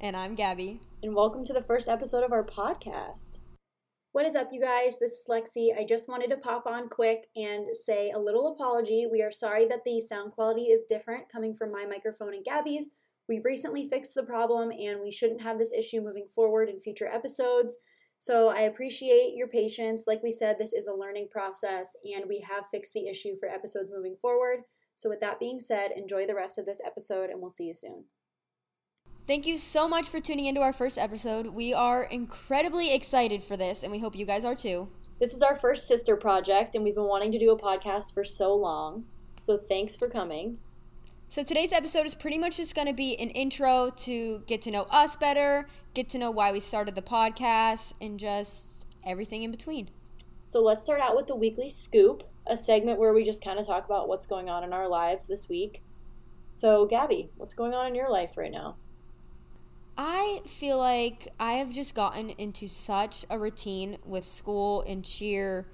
and I'm Gabby. and welcome to the first episode of our podcast. What is up, you guys? This is Lexi. I just wanted to pop on quick and say a little apology. We are sorry that the sound quality is different coming from my microphone and Gabby's. We recently fixed the problem and we shouldn't have this issue moving forward in future episodes. So I appreciate your patience. Like we said, this is a learning process and we have fixed the issue for episodes moving forward. So, with that being said, enjoy the rest of this episode and we'll see you soon. Thank you so much for tuning into our first episode. We are incredibly excited for this, and we hope you guys are too. This is our first sister project, and we've been wanting to do a podcast for so long. So thanks for coming. So, today's episode is pretty much just going to be an intro to get to know us better, get to know why we started the podcast, and just everything in between. So let's start out with the weekly scoop, a segment where we just kind of talk about what's going on in our lives this week. So, Gabby, what's going on in your life right now? I feel like I have just gotten into such a routine with school and cheer,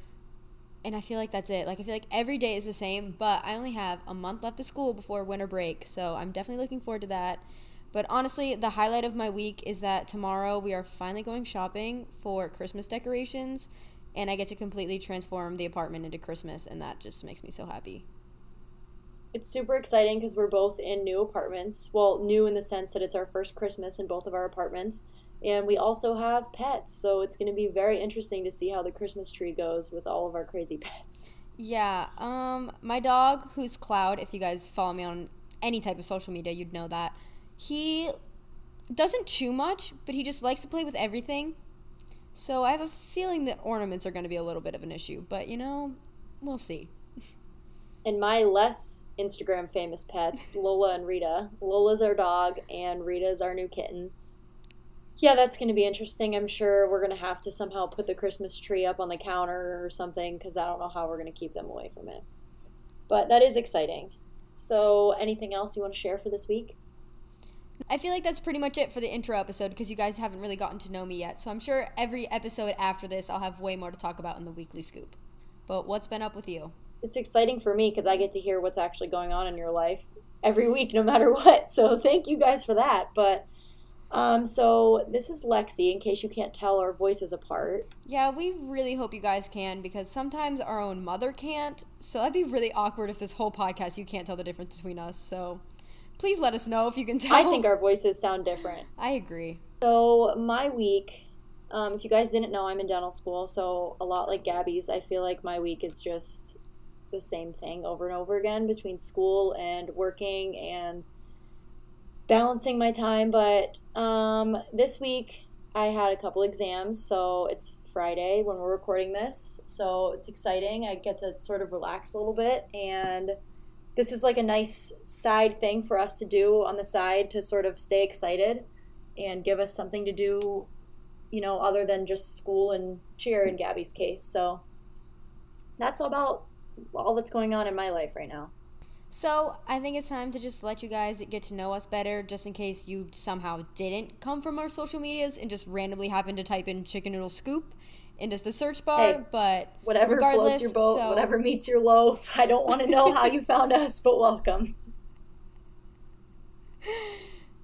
and I feel like that's it. Like, I feel like every day is the same, but I only have a month left of school before winter break, so I'm definitely looking forward to that. But honestly, the highlight of my week is that tomorrow we are finally going shopping for Christmas decorations, and I get to completely transform the apartment into Christmas, and that just makes me so happy. It's super exciting because we're both in new apartments. Well, new in the sense that it's our first Christmas in both of our apartments. And we also have pets, so it's going to be very interesting to see how the Christmas tree goes with all of our crazy pets. Yeah, um, my dog, who's Cloud, if you guys follow me on any type of social media, you'd know that. He doesn't chew much, but he just likes to play with everything. So I have a feeling that ornaments are going to be a little bit of an issue, but you know, we'll see. And my less Instagram famous pets, Lola and Rita. Lola's our dog, and Rita's our new kitten. Yeah, that's going to be interesting. I'm sure we're going to have to somehow put the Christmas tree up on the counter or something because I don't know how we're going to keep them away from it. But that is exciting. So, anything else you want to share for this week? I feel like that's pretty much it for the intro episode because you guys haven't really gotten to know me yet. So I'm sure every episode after this, I'll have way more to talk about in the weekly scoop. But what's been up with you? It's exciting for me because I get to hear what's actually going on in your life every week, no matter what. So, thank you guys for that. But um, so this is Lexi. In case you can't tell our voices apart, Yeah, we really hope you guys can because sometimes our own mother can't. So that'd be really awkward if this whole podcast you can't tell the difference between us. So please let us know if you can tell. I think our voices sound different. I agree. So my week, um, if you guys didn't know, I'm in dental school. So a lot like Gabby's, I feel like my week is just the same thing over and over again between school and working and balancing my time. But um, this week I had a couple exams, so it's Friday when we're recording this. So it's exciting. I get to sort of relax a little bit and this is like a nice side thing for us to do on the side to sort of stay excited and give us something to do, you know, other than just school and cheer in Gabby's case. So that's about all that's going on in my life right now. So I think it's time to just let you guys get to know us better, just in case you somehow didn't come from our social medias and just randomly happened to type in chicken noodle scoop into the search bar. Hey, but Whatever regardless, floats your boat, so- whatever meets your loaf. I don't want to know how you found us, but welcome.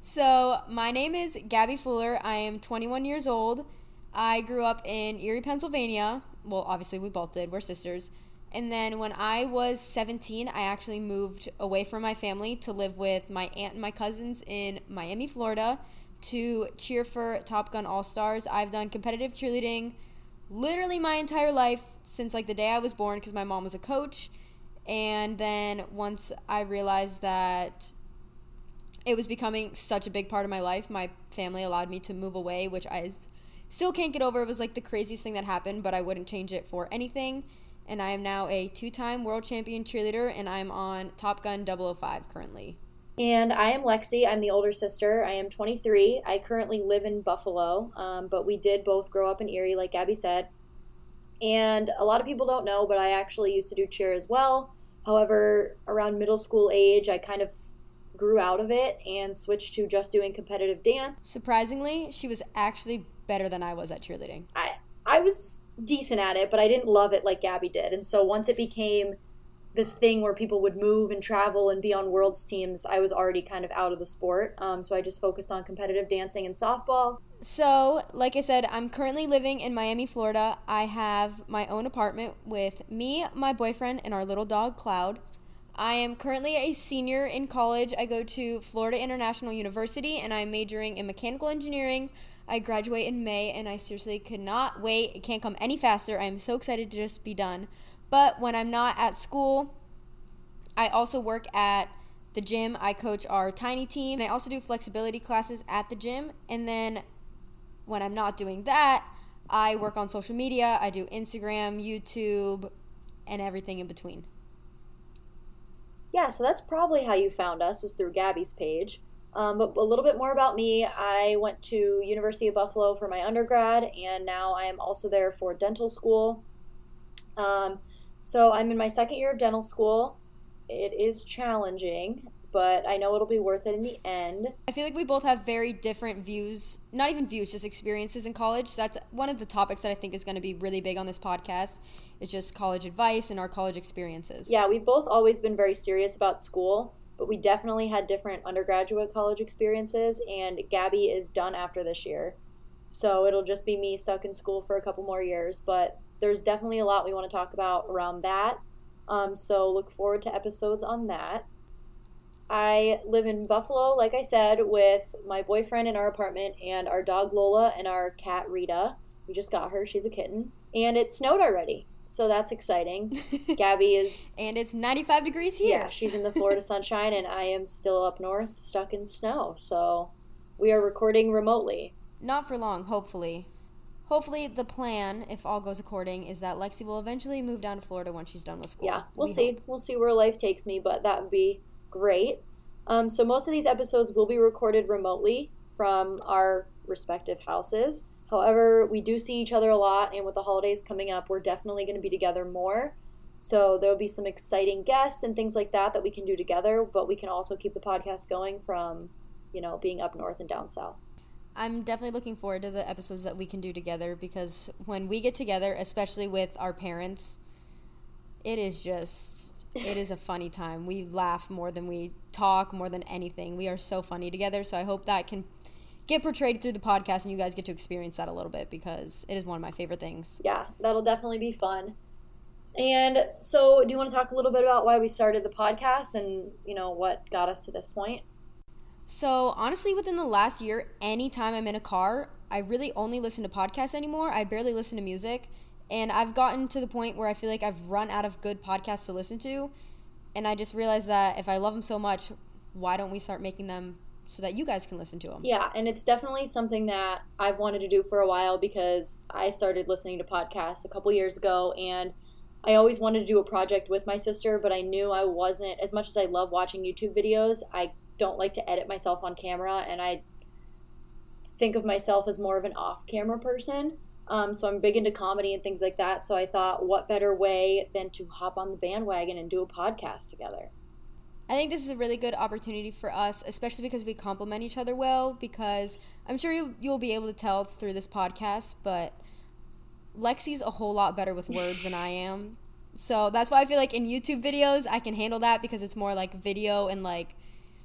So, my name is Gabby Fuller. I am 21 years old. I grew up in Erie, Pennsylvania. Well, obviously, we both did. We're sisters. And then when I was 17, I actually moved away from my family to live with my aunt and my cousins in Miami, Florida to cheer for Top Gun All Stars. I've done competitive cheerleading literally my entire life since like the day I was born because my mom was a coach. And then once I realized that it was becoming such a big part of my life. My family allowed me to move away, which I still can't get over. It was like the craziest thing that happened, but I wouldn't change it for anything. And I am now a two time world champion cheerleader, and I'm on Top Gun 005 currently. And I am Lexi. I'm the older sister. I am 23. I currently live in Buffalo, um, but we did both grow up in Erie, like Gabby said. And a lot of people don't know, but I actually used to do cheer as well. However, around middle school age, I kind of grew out of it and switched to just doing competitive dance. Surprisingly, she was actually better than I was at cheerleading. I I was decent at it, but I didn't love it like Gabby did. And so once it became this thing where people would move and travel and be on world's teams, I was already kind of out of the sport. Um, so I just focused on competitive dancing and softball. So, like I said, I'm currently living in Miami, Florida. I have my own apartment with me, my boyfriend, and our little dog, Cloud. I am currently a senior in college. I go to Florida International University and I'm majoring in mechanical engineering. I graduate in May and I seriously could not wait. It can't come any faster. I'm so excited to just be done. But when I'm not at school, I also work at the gym. I coach our tiny team. And I also do flexibility classes at the gym. And then when I'm not doing that, I work on social media. I do Instagram, YouTube, and everything in between. Yeah, so that's probably how you found us is through Gabby's page. Um, but a little bit more about me. I went to University of Buffalo for my undergrad, and now I am also there for dental school. Um, so I'm in my second year of dental school. It is challenging, but I know it'll be worth it in the end. I feel like we both have very different views, not even views, just experiences in college. So that's one of the topics that I think is going to be really big on this podcast. It's just college advice and our college experiences. Yeah, we've both always been very serious about school, but we definitely had different undergraduate college experiences, and Gabby is done after this year. So it'll just be me stuck in school for a couple more years, but there's definitely a lot we want to talk about around that. Um, so look forward to episodes on that. I live in Buffalo, like I said, with my boyfriend in our apartment and our dog Lola and our cat Rita. We just got her, she's a kitten. And it snowed already, so that's exciting. Gabby is. and it's 95 degrees here. Yeah, she's in the Florida sunshine, and I am still up north, stuck in snow. So we are recording remotely. Not for long, hopefully hopefully the plan, if all goes according, is that Lexi will eventually move down to Florida when she's done with school. Yeah, we'll we see. Hope. We'll see where life takes me, but that would be great. Um, so most of these episodes will be recorded remotely from our respective houses. However, we do see each other a lot, and with the holidays coming up, we're definitely going to be together more. So there'll be some exciting guests and things like that that we can do together, but we can also keep the podcast going from, you know, being up north and down south. I'm definitely looking forward to the episodes that we can do together because when we get together, especially with our parents, it is just it is a funny time. We laugh more than we talk, more than anything. We are so funny together. So I hope that can get portrayed through the podcast and you guys get to experience that a little bit because it is one of my favorite things. Yeah, that'll definitely be fun. And so, do you want to talk a little bit about why we started the podcast and, you know, what got us to this point? So, honestly, within the last year, anytime I'm in a car, I really only listen to podcasts anymore. I barely listen to music. And I've gotten to the point where I feel like I've run out of good podcasts to listen to. And I just realized that if I love them so much, why don't we start making them so that you guys can listen to them? Yeah, and it's definitely something that I've wanted to do for a while because I started listening to podcasts a couple years ago and I always wanted to do a project with my sister, but I knew I wasn't as much as I love watching YouTube videos, I don't like to edit myself on camera, and I think of myself as more of an off camera person. Um, so I'm big into comedy and things like that. So I thought, what better way than to hop on the bandwagon and do a podcast together? I think this is a really good opportunity for us, especially because we complement each other well. Because I'm sure you, you'll be able to tell through this podcast, but Lexi's a whole lot better with words than I am. So that's why I feel like in YouTube videos, I can handle that because it's more like video and like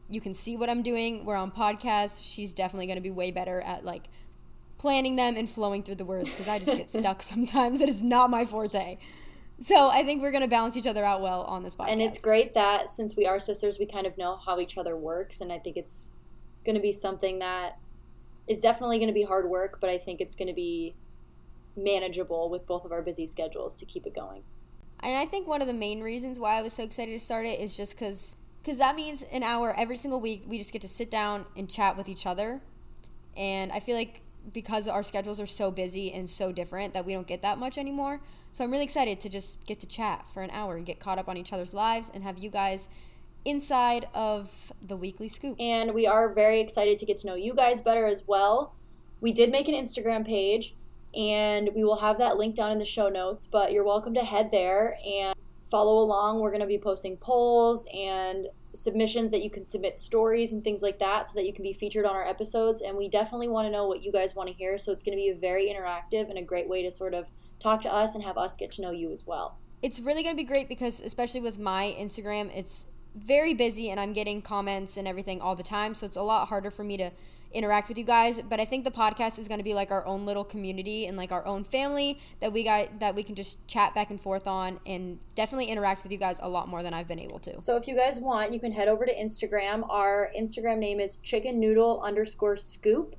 you can see what I'm doing. We're on podcasts. She's definitely going to be way better at like planning them and flowing through the words because I just get stuck sometimes. It is not my forte. So I think we're going to balance each other out well on this podcast. And it's great that since we are sisters, we kind of know how each other works. And I think it's going to be something that is definitely going to be hard work, but I think it's going to be manageable with both of our busy schedules to keep it going. And I think one of the main reasons why I was so excited to start it is just because because that means an hour every single week we just get to sit down and chat with each other and i feel like because our schedules are so busy and so different that we don't get that much anymore so i'm really excited to just get to chat for an hour and get caught up on each other's lives and have you guys inside of the weekly scoop. And we are very excited to get to know you guys better as well. We did make an Instagram page, and we will have that link down in the show notes, but you're welcome to head there and follow along. We're going to be posting polls and submissions that you can submit stories and things like that so that you can be featured on our episodes. And we definitely want to know what you guys want to hear. So it's going to be a very interactive and a great way to sort of talk to us and have us get to know you as well. It's really going to be great because, especially with my Instagram, it's very busy and I'm getting comments and everything all the time. So it's a lot harder for me to interact with you guys. But I think the podcast is going to be like our own little community and like our own family that we got that we can just chat back and forth on and definitely interact with you guys a lot more than I've been able to. So if you guys want, you can head over to Instagram. Our Instagram name is chicken noodle underscore scoop.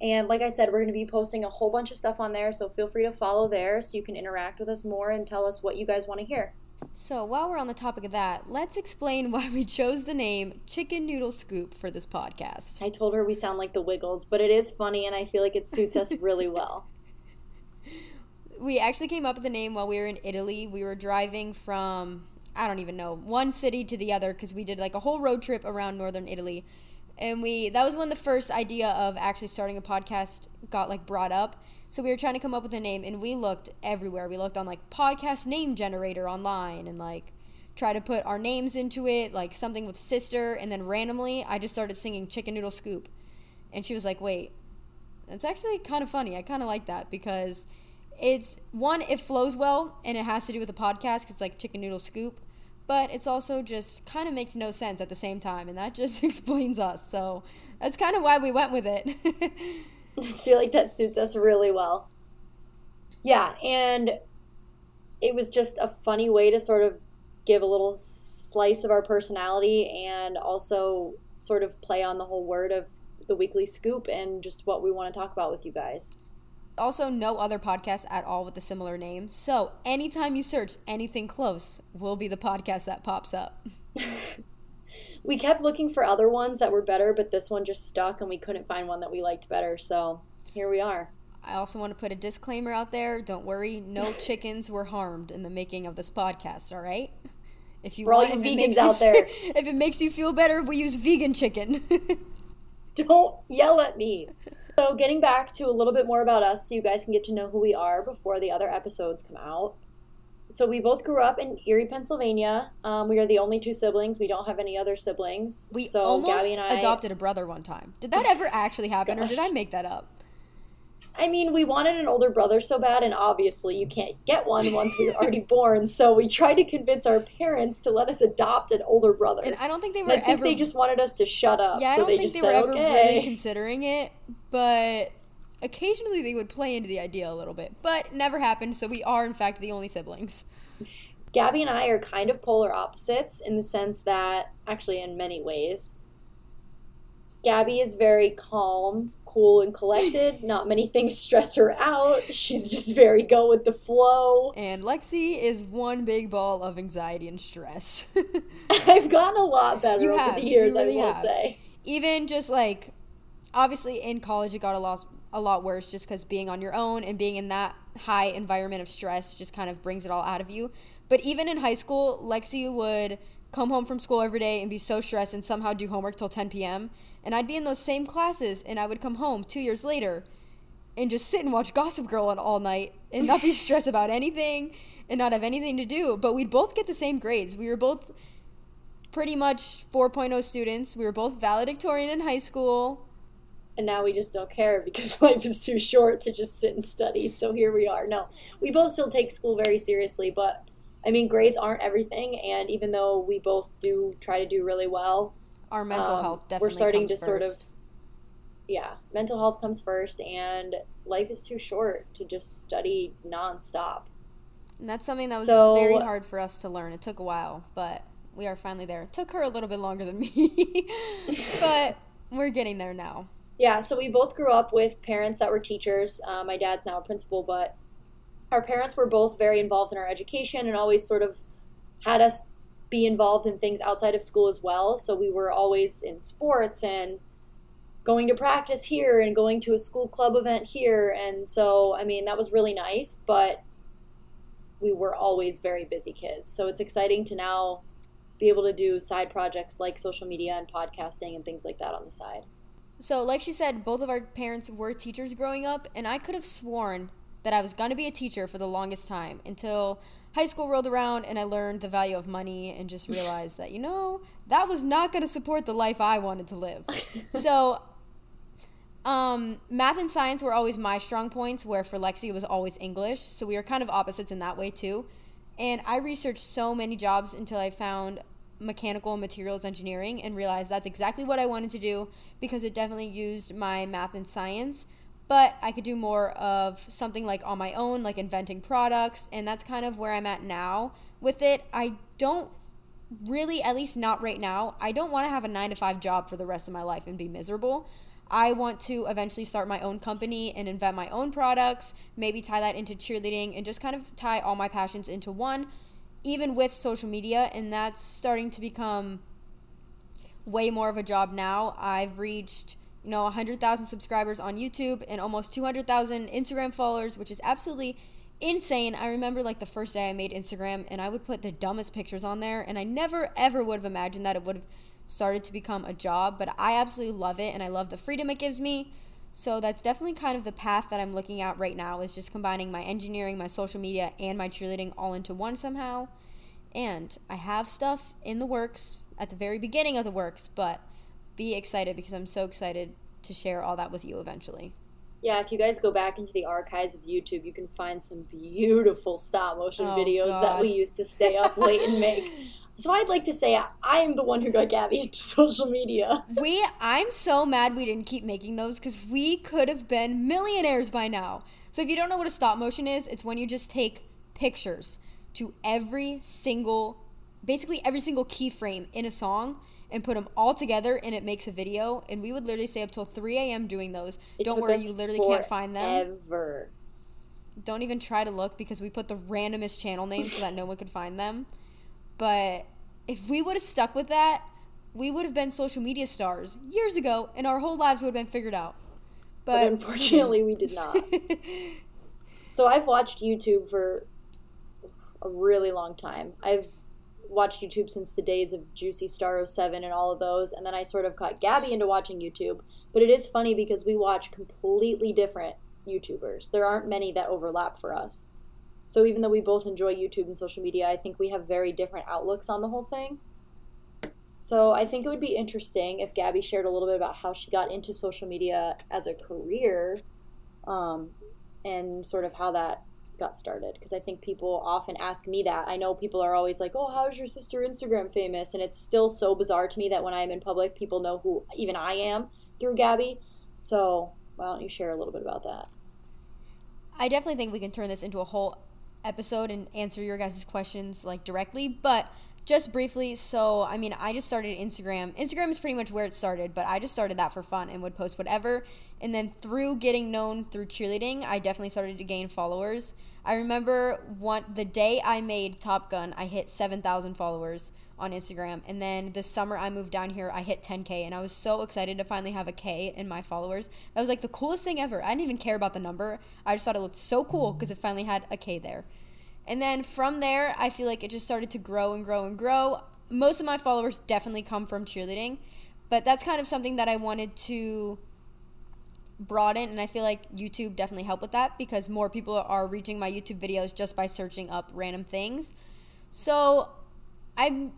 And like I said, we're going to be posting a whole bunch of stuff on there. So feel free to follow there so you can interact with us more and tell us what you guys want to hear. So, while we're on the topic of that, let's explain why we chose the name Chicken Noodle Scoop for this podcast. I told her we sound like the Wiggles, but it is funny and I feel like it suits us really well. We actually came up with the name while we were in Italy. We were driving from, I don't even know, one city to the other because we did like a whole road trip around northern Italy. And we, that was when the first idea of actually starting a podcast got like brought up so we were trying to come up with a name, and we looked everywhere. We looked on like podcast name generator online, and like try to put our names into it, like something with sister, and then randomly I just started singing Chicken Noodle Scoop, and she was like, "Wait, it's actually kind of funny. I kind of like that because." It's one, it flows well and it has to do with the podcast. Cause it's like chicken noodle scoop, but it's also just kind of makes no sense at the same time, and that just explains us. So that's kind of why we went with it. I just feel like that suits us really well. Yeah, and it was just a funny way to sort of give a little slice of our personality and also sort of play on the whole word of the weekly scoop and just what we want to talk about with you guys. Also, no other podcast at all with a similar name. So, anytime you search anything close, will be the podcast that pops up. we kept looking for other ones that were better, but this one just stuck and we couldn't find one that we liked better. So here we are. I also want to put a disclaimer out there. Don't worry, no chickens were harmed in the making of this podcast, all right? If you For want, all you vegans out there. if it makes you feel better, we use vegan chicken. Don't yell at me. So, getting back to a little bit more about us so you guys can get to know who we are before the other episodes come out so we both grew up in Erie, Pennsylvania. Um, we are the only two siblings. We don't have any other siblings. We so almost Gabby and I adopted a brother one time. Did that ever actually happen, Gosh. or did I make that up? I mean, we wanted an older brother so bad, and obviously you can't get one once we were already born. So we tried to convince our parents to let us adopt an older brother. And I don't think they were. And I think ever... they just wanted us to shut up. Yeah, I don't think they, they were ever okay. really considering it, but occasionally they would play into the idea a little bit. But never happened. So we are, in fact, the only siblings. Gabby and I are kind of polar opposites in the sense that, actually, in many ways, Gabby is very calm, cool, and collected. Not many things stress her out. She's just very go with the flow. And Lexi is one big ball of anxiety and stress. I've gotten a lot better you over have, the years, really I will have. say. Even just like, obviously in college, it got a lot, a lot worse just because being on your own and being in that high environment of stress just kind of brings it all out of you. But even in high school, Lexi would come home from school every day and be so stressed and somehow do homework till 10 p.m. And I'd be in those same classes and I would come home two years later and just sit and watch Gossip Girl all night and not be stressed about anything and not have anything to do. But we'd both get the same grades. We were both pretty much 4.0 students. We were both valedictorian in high school and now we just don't care because life is too short to just sit and study. So here we are. No, we both still take school very seriously, but I mean, grades aren't everything. And even though we both do try to do really well, our mental um, health definitely we're starting to first. sort of yeah, mental health comes first, and life is too short to just study nonstop. And that's something that was so, very hard for us to learn. It took a while, but we are finally there. It took her a little bit longer than me, but we're getting there now. Yeah, so we both grew up with parents that were teachers. Uh, my dad's now a principal, but our parents were both very involved in our education and always sort of had us be involved in things outside of school as well. So we were always in sports and going to practice here and going to a school club event here. And so, I mean, that was really nice, but we were always very busy kids. So it's exciting to now be able to do side projects like social media and podcasting and things like that on the side. So, like she said, both of our parents were teachers growing up, and I could have sworn that I was going to be a teacher for the longest time until high school rolled around and I learned the value of money and just realized that, you know, that was not going to support the life I wanted to live. so, um, math and science were always my strong points, where for Lexi it was always English. So, we were kind of opposites in that way, too. And I researched so many jobs until I found mechanical materials engineering and realized that's exactly what I wanted to do because it definitely used my math and science. But I could do more of something like on my own, like inventing products, and that's kind of where I'm at now with it. I don't really, at least not right now, I don't want to have a nine to five job for the rest of my life and be miserable. I want to eventually start my own company and invent my own products, maybe tie that into cheerleading and just kind of tie all my passions into one even with social media, and that's starting to become way more of a job now. I've reached you know 100,000 subscribers on YouTube and almost 200,000 Instagram followers, which is absolutely insane. I remember like the first day I made Instagram and I would put the dumbest pictures on there and I never ever would have imagined that it would have started to become a job, but I absolutely love it and I love the freedom it gives me. So that's definitely kind of the path that I'm looking at right now is just combining my engineering, my social media, and my cheerleading all into one somehow. And I have stuff in the works at the very beginning of the works, but be excited because I'm so excited to share all that with you eventually. Yeah, if you guys go back into the archives of YouTube, you can find some beautiful stop motion oh, videos God. that we used to stay up late and make. So I'd like to say I am the one who got Gabby into social media. We, I'm so mad we didn't keep making those because we could have been millionaires by now. So if you don't know what a stop motion is, it's when you just take pictures to every single, basically every single keyframe in a song and put them all together and it makes a video. And we would literally stay up till 3 a.m. doing those. It don't worry, you literally can't find them. Ever. Don't even try to look because we put the randomest channel names so that no one could find them. But if we would have stuck with that, we would have been social media stars years ago and our whole lives would have been figured out. But, but unfortunately, we did not. so I've watched YouTube for a really long time. I've watched YouTube since the days of Juicy Star 07 and all of those, and then I sort of got Gabby into watching YouTube. But it is funny because we watch completely different YouTubers. There aren't many that overlap for us. So even though we both enjoy YouTube and social media, I think we have very different outlooks on the whole thing. So I think it would be interesting if Gabby shared a little bit about how she got into social media as a career, um, and sort of how that got started. Because I think people often ask me that. I know people are always like, "Oh, how is your sister Instagram famous?" And it's still so bizarre to me that when I'm in public, people know who even I am through Gabby. So why don't you share a little bit about that? I definitely think we can turn this into a whole episode and answer your guys' questions like directly, but just briefly, so I mean, I just started Instagram. Instagram is pretty much where it started, but I just started that for fun and would post whatever. And then through getting known through cheerleading, I definitely started to gain followers. I remember one the day I made Top Gun, I hit 7,000 followers on Instagram. And then this summer I moved down here, I hit 10k and I was so excited to finally have a k in my followers. That was like the coolest thing ever. I didn't even care about the number. I just thought it looked so cool because it finally had a k there. And then from there, I feel like it just started to grow and grow and grow. Most of my followers definitely come from cheerleading, but that's kind of something that I wanted to broaden and I feel like YouTube definitely helped with that because more people are reaching my YouTube videos just by searching up random things. So I'm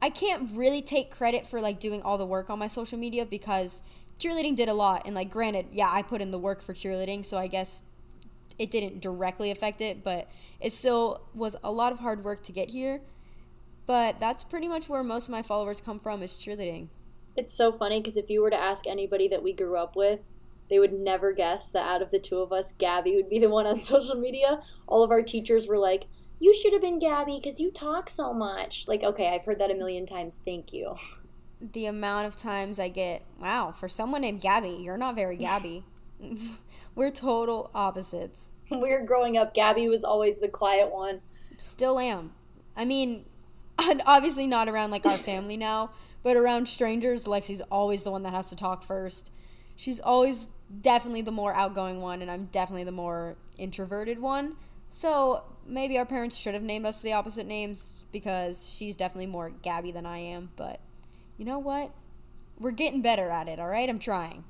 I can't really take credit for like doing all the work on my social media because cheerleading did a lot and like granted, yeah, I put in the work for cheerleading, so I guess it didn't directly affect it, but it still was a lot of hard work to get here. But that's pretty much where most of my followers come from is cheerleading. It's so funny because if you were to ask anybody that we grew up with, they would never guess that out of the two of us, Gabby would be the one on social media. All of our teachers were like, You should have been Gabby because you talk so much. Like, okay, I've heard that a million times. Thank you. The amount of times I get, wow, for someone named Gabby, you're not very Gabby. We're total opposites. When we were growing up, Gabby was always the quiet one. Still am. I mean, obviously not around like our family now, but around strangers, Lexi's always the one that has to talk first. She's always definitely the more outgoing one, and I'm definitely the more introverted one. So maybe our parents should have named us the opposite names because she's definitely more Gabby than I am. But you know what? We're getting better at it, all right? I'm trying.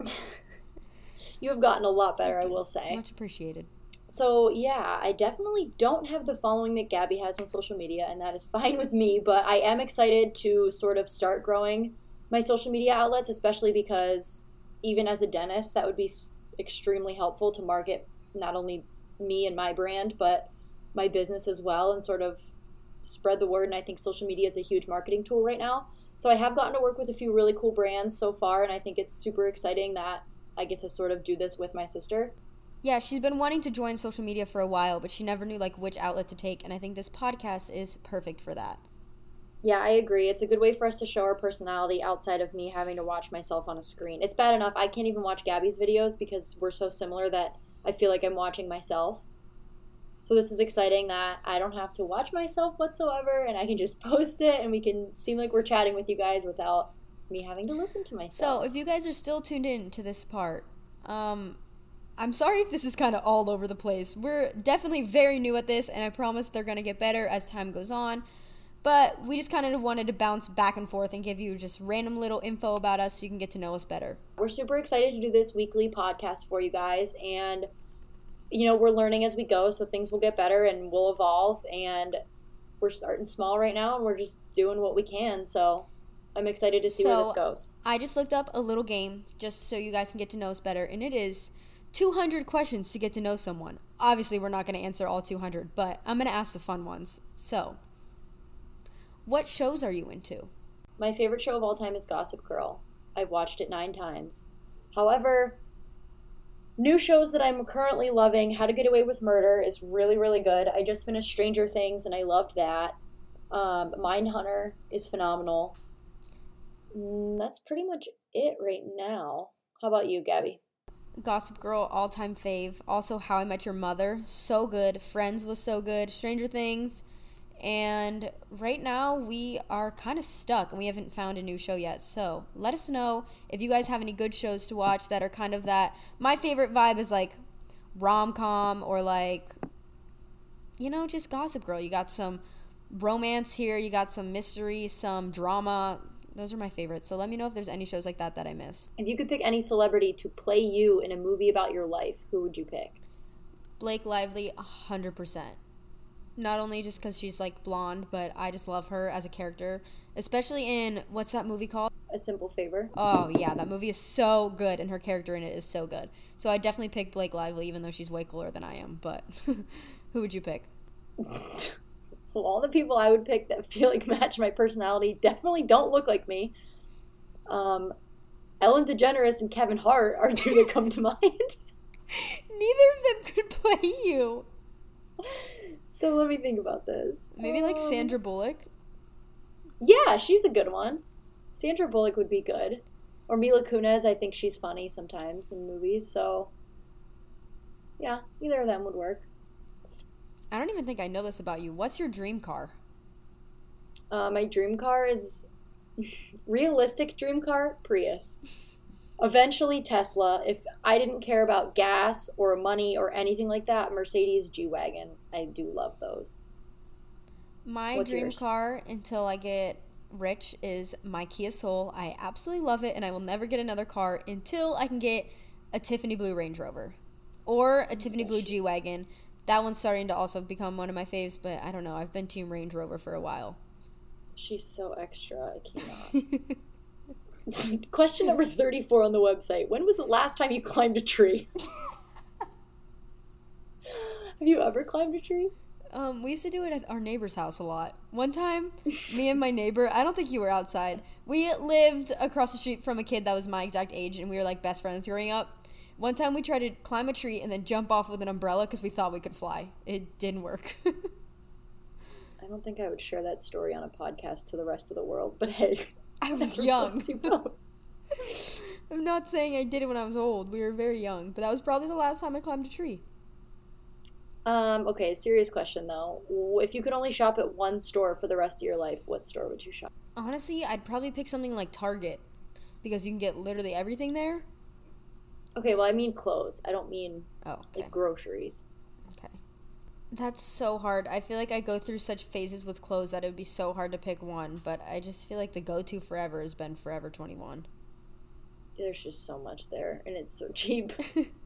You have gotten a lot better, I will say. Much appreciated. So, yeah, I definitely don't have the following that Gabby has on social media, and that is fine with me, but I am excited to sort of start growing my social media outlets, especially because even as a dentist, that would be extremely helpful to market not only me and my brand, but my business as well, and sort of spread the word. And I think social media is a huge marketing tool right now. So I have gotten to work with a few really cool brands so far, and I think it's super exciting that I get to sort of do this with my sister. Yeah, she's been wanting to join social media for a while, but she never knew like which outlet to take, and I think this podcast is perfect for that. Yeah, I agree. It's a good way for us to show our personality outside of me having to watch myself on a screen. It's bad enough I can't even watch Gabby's videos because we're so similar that I feel like I'm watching myself. So this is exciting that I don't have to watch myself whatsoever and I can just post it and we can seem like we're chatting with you guys without me having to listen to myself. So, if you guys are still tuned in to this part, um, I'm sorry if this is kind of all over the place. We're definitely very new at this, and I promise they're going to get better as time goes on. But we just kind of wanted to bounce back and forth and give you just random little info about us so you can get to know us better. We're super excited to do this weekly podcast for you guys, and you know, we're learning as we go, so things will get better and we'll evolve. And we're starting small right now, and we're just doing what we can. So I'm excited to see so, where this goes. I just looked up a little game just so you guys can get to know us better, and it is 200 questions to get to know someone. Obviously, we're not going to answer all 200, but I'm going to ask the fun ones. So, what shows are you into? My favorite show of all time is Gossip Girl. I've watched it nine times. However, new shows that I'm currently loving, How to Get Away with Murder is really, really good. I just finished Stranger Things and I loved that. Um, Mindhunter is phenomenal. Mm, that's pretty much it right now. How about you, Gabby? Gossip Girl, all time fave. Also, How I Met Your Mother, so good. Friends was so good. Stranger Things. And right now, we are kind of stuck and we haven't found a new show yet. So let us know if you guys have any good shows to watch that are kind of that. My favorite vibe is like rom com or like, you know, just Gossip Girl. You got some romance here, you got some mystery, some drama. Those are my favorites. So let me know if there's any shows like that that I missed. If you could pick any celebrity to play you in a movie about your life, who would you pick? Blake Lively, 100%. Not only just because she's like blonde, but I just love her as a character, especially in what's that movie called? A Simple Favor. Oh, yeah, that movie is so good, and her character in it is so good. So I definitely pick Blake Lively, even though she's way cooler than I am. But who would you pick? well, all the people I would pick that feel like match my personality definitely don't look like me. Um, Ellen DeGeneres and Kevin Hart are two that come to mind. Neither of them could play you. So let me think about this. Maybe um, like Sandra Bullock. Yeah, she's a good one. Sandra Bullock would be good. Or Mila Kunis, I think she's funny sometimes in movies, so yeah, either of them would work. I don't even think I know this about you. What's your dream car? Uh, my dream car is realistic dream car Prius. Eventually Tesla. If I didn't care about gas or money or anything like that, Mercedes G wagon. I do love those. My What's dream yours? car until I get rich is my Kia Soul. I absolutely love it, and I will never get another car until I can get a Tiffany Blue Range Rover or a oh Tiffany Blue G wagon that one's starting to also become one of my faves, but I don't know. I've been Team Range Rover for a while. She's so extra. I cannot. Question number 34 on the website. When was the last time you climbed a tree? Have you ever climbed a tree? Um, we used to do it at our neighbor's house a lot. One time, me and my neighbor, I don't think you were outside. We lived across the street from a kid that was my exact age, and we were like best friends growing up. One time we tried to climb a tree and then jump off with an umbrella because we thought we could fly. It didn't work. I don't think I would share that story on a podcast to the rest of the world, but hey. I was young. I'm not saying I did it when I was old. We were very young, but that was probably the last time I climbed a tree. Um, okay, serious question though. If you could only shop at one store for the rest of your life, what store would you shop? Honestly, I'd probably pick something like Target because you can get literally everything there. Okay, well, I mean clothes. I don't mean Oh, okay. like groceries. Okay. That's so hard. I feel like I go through such phases with clothes that it would be so hard to pick one, but I just feel like the go to forever has been Forever 21. There's just so much there, and it's so cheap.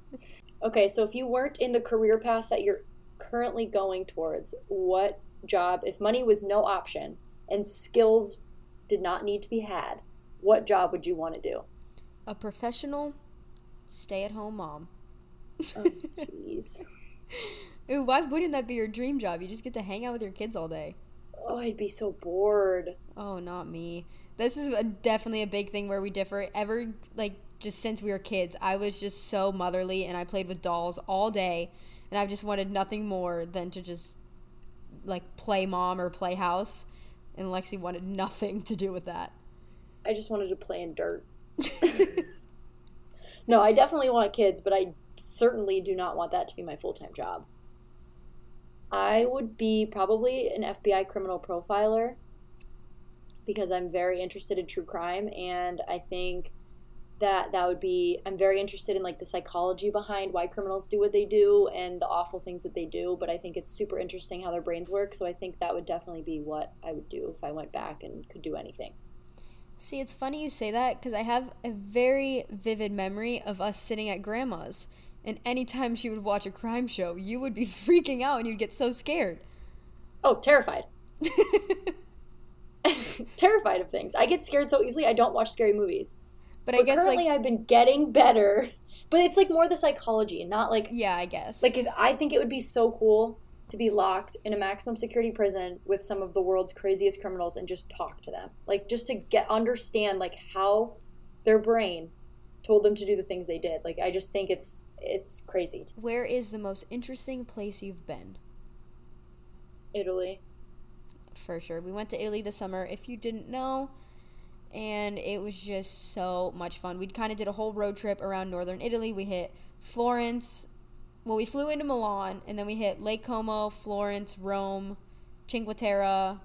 okay, so if you weren't in the career path that you're currently going towards, what job, if money was no option and skills did not need to be had, what job would you want to do? A professional stay at home mom. Oh, jeez. Ooh, why wouldn't that be your dream job? You just get to hang out with your kids all day. oh, I'd be so bored. Oh, not me. This is a, definitely a big thing where we differ. Ever, like, just since we were kids, I was just so motherly and I played with dolls all day. And I just wanted nothing more than to just, like, play mom or play house. And Lexi wanted nothing to do with that. I just wanted to play in dirt. no, I definitely want kids, but I certainly do not want that to be my full time job. I would be probably an FBI criminal profiler because I'm very interested in true crime and I think that that would be I'm very interested in like the psychology behind why criminals do what they do and the awful things that they do, but I think it's super interesting how their brains work, so I think that would definitely be what I would do if I went back and could do anything. See, it's funny you say that because I have a very vivid memory of us sitting at grandma's. And anytime she would watch a crime show, you would be freaking out and you'd get so scared. Oh, terrified. terrified of things. I get scared so easily. I don't watch scary movies. But, But I guess, currently, like, I've been getting better. But it's like more the psychology, and not like yeah, I guess. like if I think it would be so cool to be locked in a maximum security prison with some of the world's craziest criminals and just talk to them, like just to get understand like how their brain told them to do the things they did. Like I just think it's it's crazy. where is the most interesting place you've been? Italy. For sure. We went to Italy this summer, if you didn't know. And it was just so much fun. We kind of did a whole road trip around northern Italy. We hit Florence. Well, we flew into Milan, and then we hit Lake Como, Florence, Rome, Cinque Terre.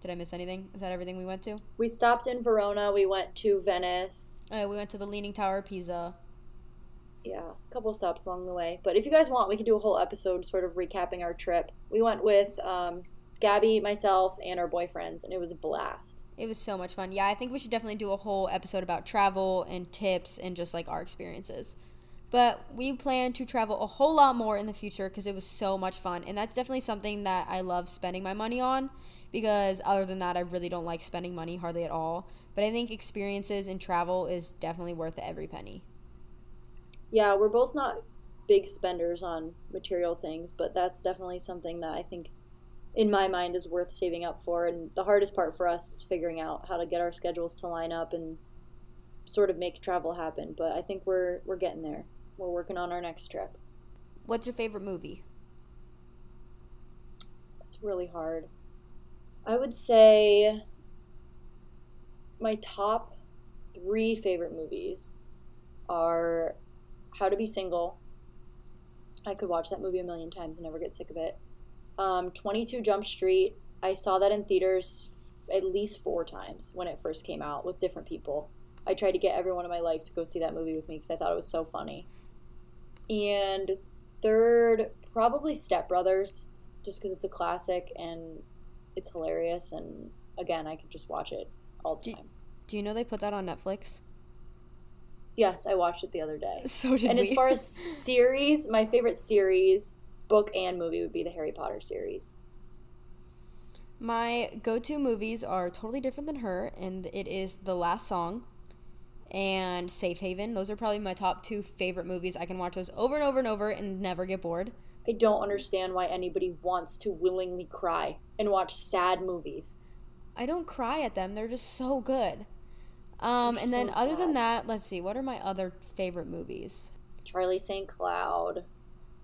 Did I miss anything? Is that everything we went to? We stopped in Verona. We went to Venice. Uh, we went to the Leaning Tower of Pisa. yeah, a couple stops along the way. But if you guys want, we can do a whole episode sort of recapping our trip. We went with um, Gabby, myself, and our boyfriends, and it was a blast. It was so much fun. Yeah, I think we should definitely do a whole episode about travel and tips and just like our experiences. But we plan to travel a whole lot more in the future because it was so much fun. And that's definitely something that I love spending my money on because other than that, I really don't like spending money hardly at all. But I think experiences and travel is definitely worth every penny. Yeah, we're both not big spenders on material things, but that's definitely something that I think in my mind is worth saving up for. And the hardest part for us is figuring out how to get our schedules to line up and sort of make travel happen. But I think we're we're getting there. We're working on our next trip. What's your favorite movie? It's really hard. I would say my top three favorite movies are How to Be Single. I could watch that movie a million times and never get sick of it. Um, 22 Jump Street. I saw that in theaters at least four times when it first came out with different people. I tried to get everyone in my life to go see that movie with me because I thought it was so funny. And third, probably Step Brothers, just because it's a classic and it's hilarious. And again, I could just watch it all the Do- time. Do you know they put that on Netflix? Yes, I watched it the other day. So did And we. as far as series, my favorite series, book and movie, would be the Harry Potter series. My go to movies are totally different than her, and it is The Last Song and Safe Haven. Those are probably my top two favorite movies. I can watch those over and over and over and never get bored. I don't understand why anybody wants to willingly cry and watch sad movies. I don't cry at them, they're just so good. Um, and then so other than that, let's see, what are my other favorite movies? Charlie St. Cloud.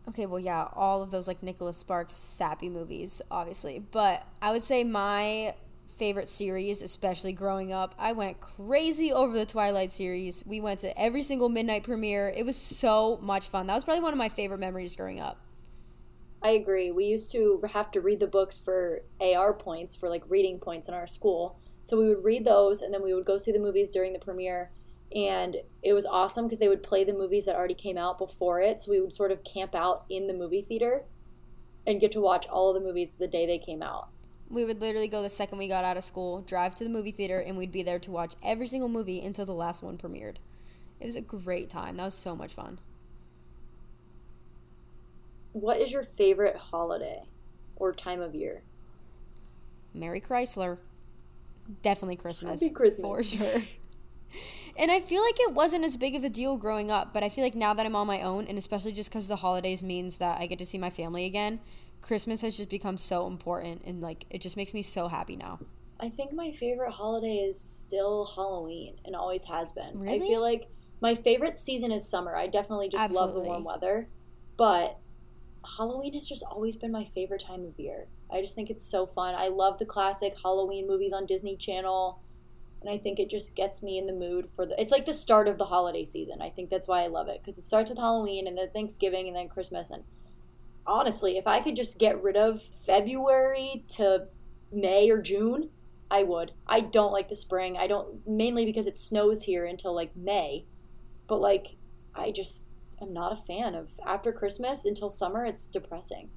Okay, well, yeah, all of those like Nicholas Sparks sappy movies, obviously. But I would say my favorite series, especially growing up, I went crazy over the Twilight series. We went to every single midnight premiere. It was so much fun. That was probably one of my favorite memories growing up. I agree. We used to have to read the books for AR points, for like reading points in our school. So we would read those and then we would go see the movies during the premiere. And it was awesome because they would play the movies that already came out before it. So we would sort of camp out in the movie theater and get to watch all of the movies the day they came out. We would literally go the second we got out of school, drive to the movie theater, and we'd be there to watch every single movie until the last one premiered. It was a great time. That was so much fun. What is your favorite holiday or time of year? Merry Chrysler. Definitely Christmas. Happy Christmas. For sure. And I feel like it wasn't as big of a deal growing up, but I feel like now that I'm on my own, and especially just because the holidays means that I get to see my family again, Christmas has just become so important, and like it just makes me so happy now. I think my favorite holiday is still Halloween and always has been. Really? I feel like my favorite season is summer. I definitely just love the warm weather. But Halloween has just always been my favorite time of year. I just think it's so fun. I love the classic Halloween movies on Disney Channel. And I think it just gets me in the mood for the. It's like the start of the holiday season. I think that's why I love it because it starts with Halloween and then Thanksgiving and then Christmas. And honestly, if I could just get rid of February to May or June, I would. I don't like the spring. I don't mainly because it snows here until like May. But like I just am not a fan of after Christmas until summer it's depressing.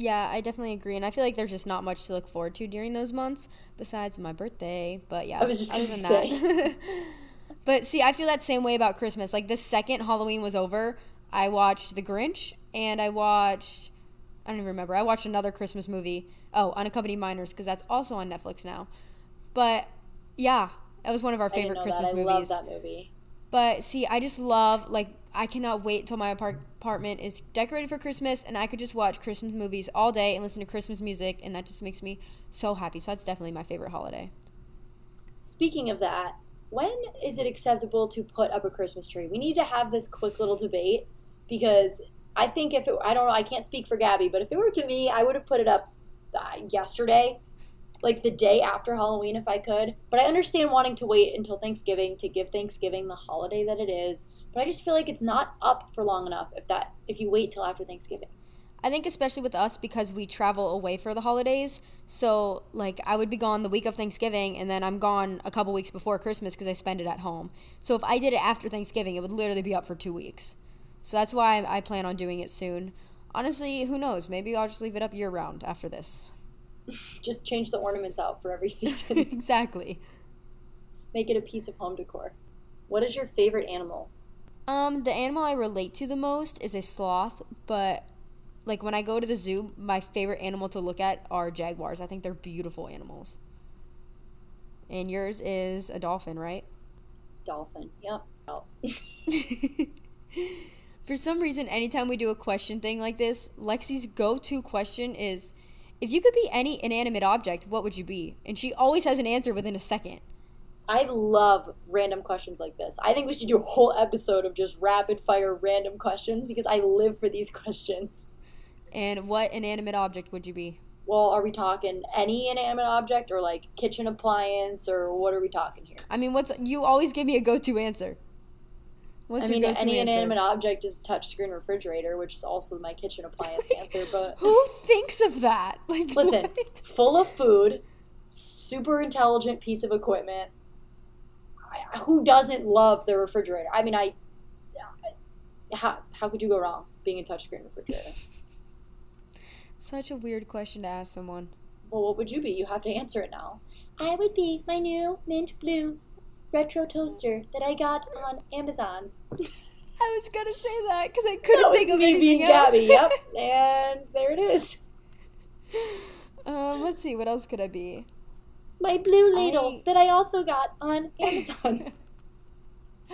Yeah, I definitely agree, and I feel like there's just not much to look forward to during those months besides my birthday. But yeah, I was just other than that. but see, I feel that same way about Christmas. Like the second Halloween was over, I watched The Grinch, and I watched I don't even remember. I watched another Christmas movie. Oh, Unaccompanied Minors, because that's also on Netflix now. But yeah, that was one of our favorite Christmas movies. love that movie. But see, I just love like I cannot wait till my apart- apartment is decorated for Christmas and I could just watch Christmas movies all day and listen to Christmas music and that just makes me so happy. So that's definitely my favorite holiday. Speaking of that, when is it acceptable to put up a Christmas tree? We need to have this quick little debate because I think if it, I don't know, I can't speak for Gabi, but if it were to me, I would have put it up uh, yesterday, like the day after Halloween if I could. But I understand wanting to wait until Thanksgiving to give Thanksgiving the holiday that it is. But I just feel like it's not up for long enough if that if you wait till after Thanksgiving. I think especially with us because we travel away for the holidays. So like I would be gone the week of Thanksgiving and then I'm gone a couple weeks before Christmas because I spend it at home. So if I did it after Thanksgiving, it would literally be up for two weeks. So that's why I I plan on doing it soon. Honestly, who knows? Maybe I'll just leave it up year round after this. Just change the ornaments out for every season. exactly. Make it a piece of home decor. What is your favorite animal? Um, the animal I relate to the most is a sloth, but like when I go to the zoo, my favorite animal to look at are jaguars. I think they're beautiful animals. And yours is a dolphin, right? Dolphin. Yep. Oh. For some reason, anytime we do a question thing like this, Lexi's go to question is if you could be any inanimate object, what would you be? And she always has an answer within a second. I love random questions like this. I think we should do a whole episode of just rapid fire random questions because I live for these questions. And what inanimate object would you be? Well, are we talking any inanimate object or like kitchen appliance or what are we talking here? I mean, what's you always give me a go to answer. What's I mean, go-to any answer? inanimate object is a touchscreen refrigerator, which is also my kitchen appliance answer. But Who thinks of that? Like, listen, what? full of food, super intelligent piece of equipment. I, who doesn't love the refrigerator? I mean, I. How, how could you go wrong being a touchscreen refrigerator? Such a weird question to ask someone. Well, what would you be? You have to answer it now. I would be my new mint blue retro toaster that I got on Amazon. I was gonna say that because I couldn't That was think of me anything being else. Gabi. Yep, and there it is. um, let's see. What else could I be? My blue ladle I- that I also got on Amazon.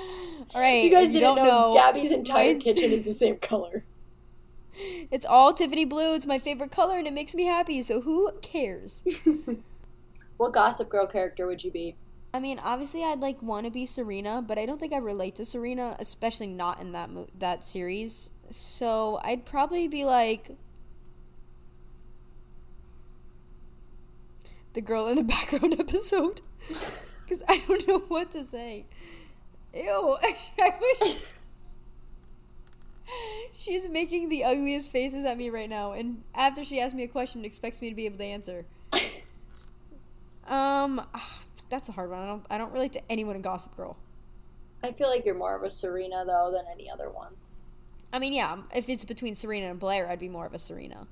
All right. you guys didn't don't know, Gabi's entire my- kitchen is the same color. It's all Tiffany blue. It's my favorite color, and it makes me happy. So who cares? What Gossip Girl character would you be? I mean, obviously, I'd like want to be Serena, but I don't think I relate to Serena, especially not in that mo- that series. So I'd probably be like the girl in the background episode, because I don't know what to say. Ew! I wish. She's making the ugliest faces at me right now, and after she asks me a question, expects me to be able to answer. Um, that that's a hard one. I don't I don't relate to anyone in Gossip Girl. I feel like you're more of a Serena though than any other ones. I mean, yeah, if it's between Serena and Blair, I'd be more of a Serena.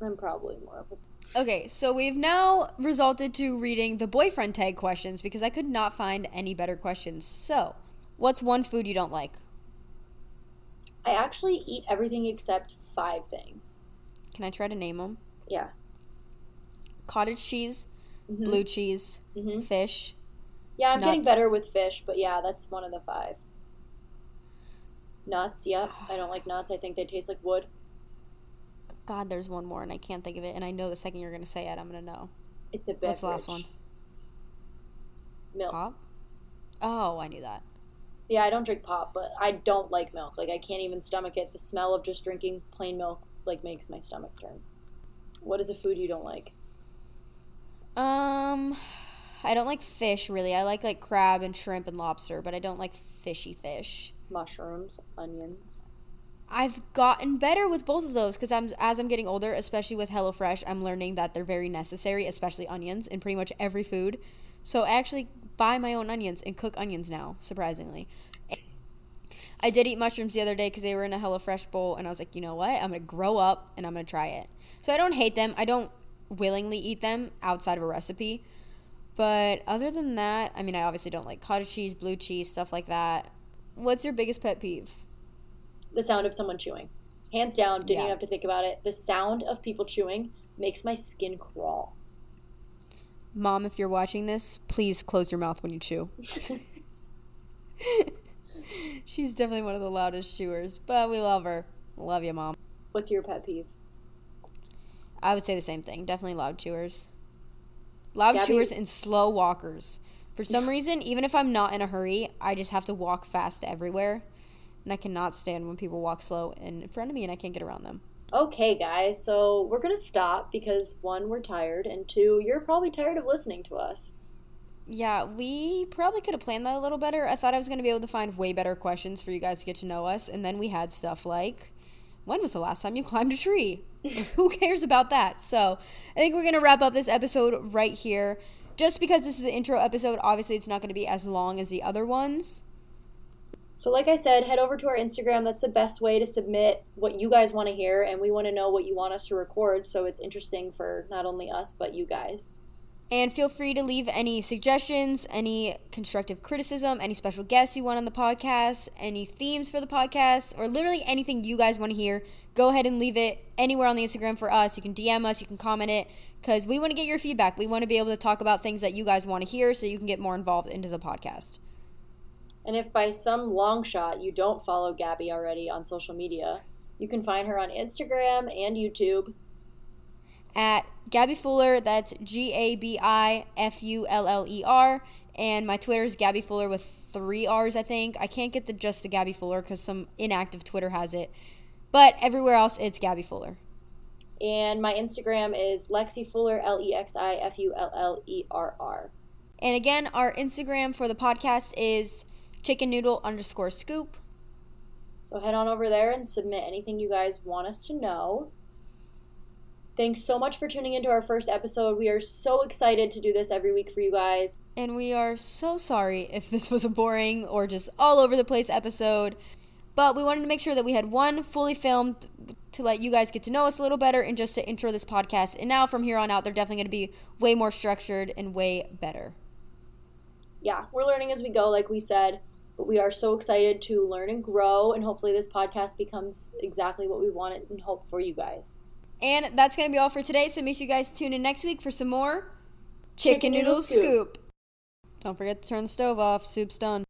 I'm probably more of a Okay, so we've now resulted to reading the boyfriend tag questions because I could not find any better questions. So, what's one food you don't like? I actually eat everything except five things. Can I try to name them? Yeah. Cottage cheese, Mhm. blue cheese, Mhm. fish. Yeah, I'm getting better with fish, but yeah, that's one of the five. Nuts, yep. I don't like nuts. I think they taste like wood. God, there's one more and I can't think of it. And I know the second you're going to say it, I'm going to know. It's a beverage. What's the last one? Milk. Pop? Oh, I knew that. Yeah, I don't drink pop, but I don't like milk. Like I can't even stomach it. The smell of just drinking plain milk like makes my stomach turn. What is a food you don't like? Um, I don't like fish really. I like like crab and shrimp and lobster, but I don't like fishy fish. Mushrooms, onions. I've gotten better with both of those because I'm as I'm getting older, especially with HelloFresh, I'm learning that they're very necessary, especially onions in pretty much every food. So I actually buy my own onions and cook onions now, surprisingly. I did eat mushrooms the other day because they were in a HelloFresh bowl, and I was like, you know what? I'm gonna grow up and I'm gonna try it. So I don't hate them. I don't willingly eat them outside of a recipe. But other than that, I mean, I obviously don't like cottage cheese, blue cheese, stuff like that. What's your biggest pet peeve? The sound of someone chewing. Hands down, didn't Yeah. even have to think about it. The sound of people chewing makes my skin crawl. Mom, if you're watching this, please close your mouth when you chew. She's definitely one of the loudest chewers, but we love her. Love you, Mom. What's your pet peeve? I would say the same thing. Definitely loud chewers. Loud Gabi? chewers and slow walkers. For some reason, even if I'm not in a hurry, I just have to walk fast everywhere. And I cannot stand when people walk slow in front of me and I can't get around them. Okay, guys, so we're gonna stop because one, we're tired, and two, you're probably tired of listening to us. Yeah, we probably could have planned that a little better. I thought I was going to be able to find way better questions for you guys to get to know us. And then we had stuff like, when was the last time you climbed a tree? Who cares about that? So I think we're going to wrap up this episode right here. Just because this is an intro episode, obviously it's not going to be as long as the other ones. So, like I said, head over to our Instagram. That's the best way to submit what you guys want to hear, and we want to know what you want us to record so it's interesting for not only us, but you guys. And feel free to leave any suggestions, any constructive criticism, any special guests you want on the podcast, any themes for the podcast, or literally anything you guys want to hear. Go ahead and leave it anywhere on the Instagram for us. You can DM us, you can comment it, because we want to get your feedback. We want to be able to talk about things that you guys want to hear so you can get more involved into the podcast. And if by some long shot you don't follow Gabi already on social media, you can find her on Instagram and YouTube. At Gabi Fuller, that's G A B I F U L L E R, and my Twitter is Gabi Fuller with three R's, I think. I can't get the just the Gabi Fuller because some inactive Twitter has it, but everywhere else it's Gabi Fuller. And my Instagram is Lexi Fuller, L E X I F U L L E R R. And again, our Instagram for the podcast is chicken noodle underscore scoop. So head on over there and submit anything you guys want us to know. Thanks so much for tuning into our first episode. We are so excited to do this every week for you guys. And we are so sorry if this was a boring or just all over the place episode. But we wanted to make sure that we had one fully filmed to let you guys get to know us a little better and just to intro this podcast. And now from here on out, they're definitely going to be way more structured and way better. Yeah, we're learning as we go, like we said, but we are so excited to learn and grow. And hopefully, this podcast becomes exactly what we want it and hope for you guys. And that's going to be all for today. So make sure you guys tune in next week for some more Chicken, Chicken Noodle Noodle Scoop. Scoop. Don't forget to turn the stove off. Soup's done.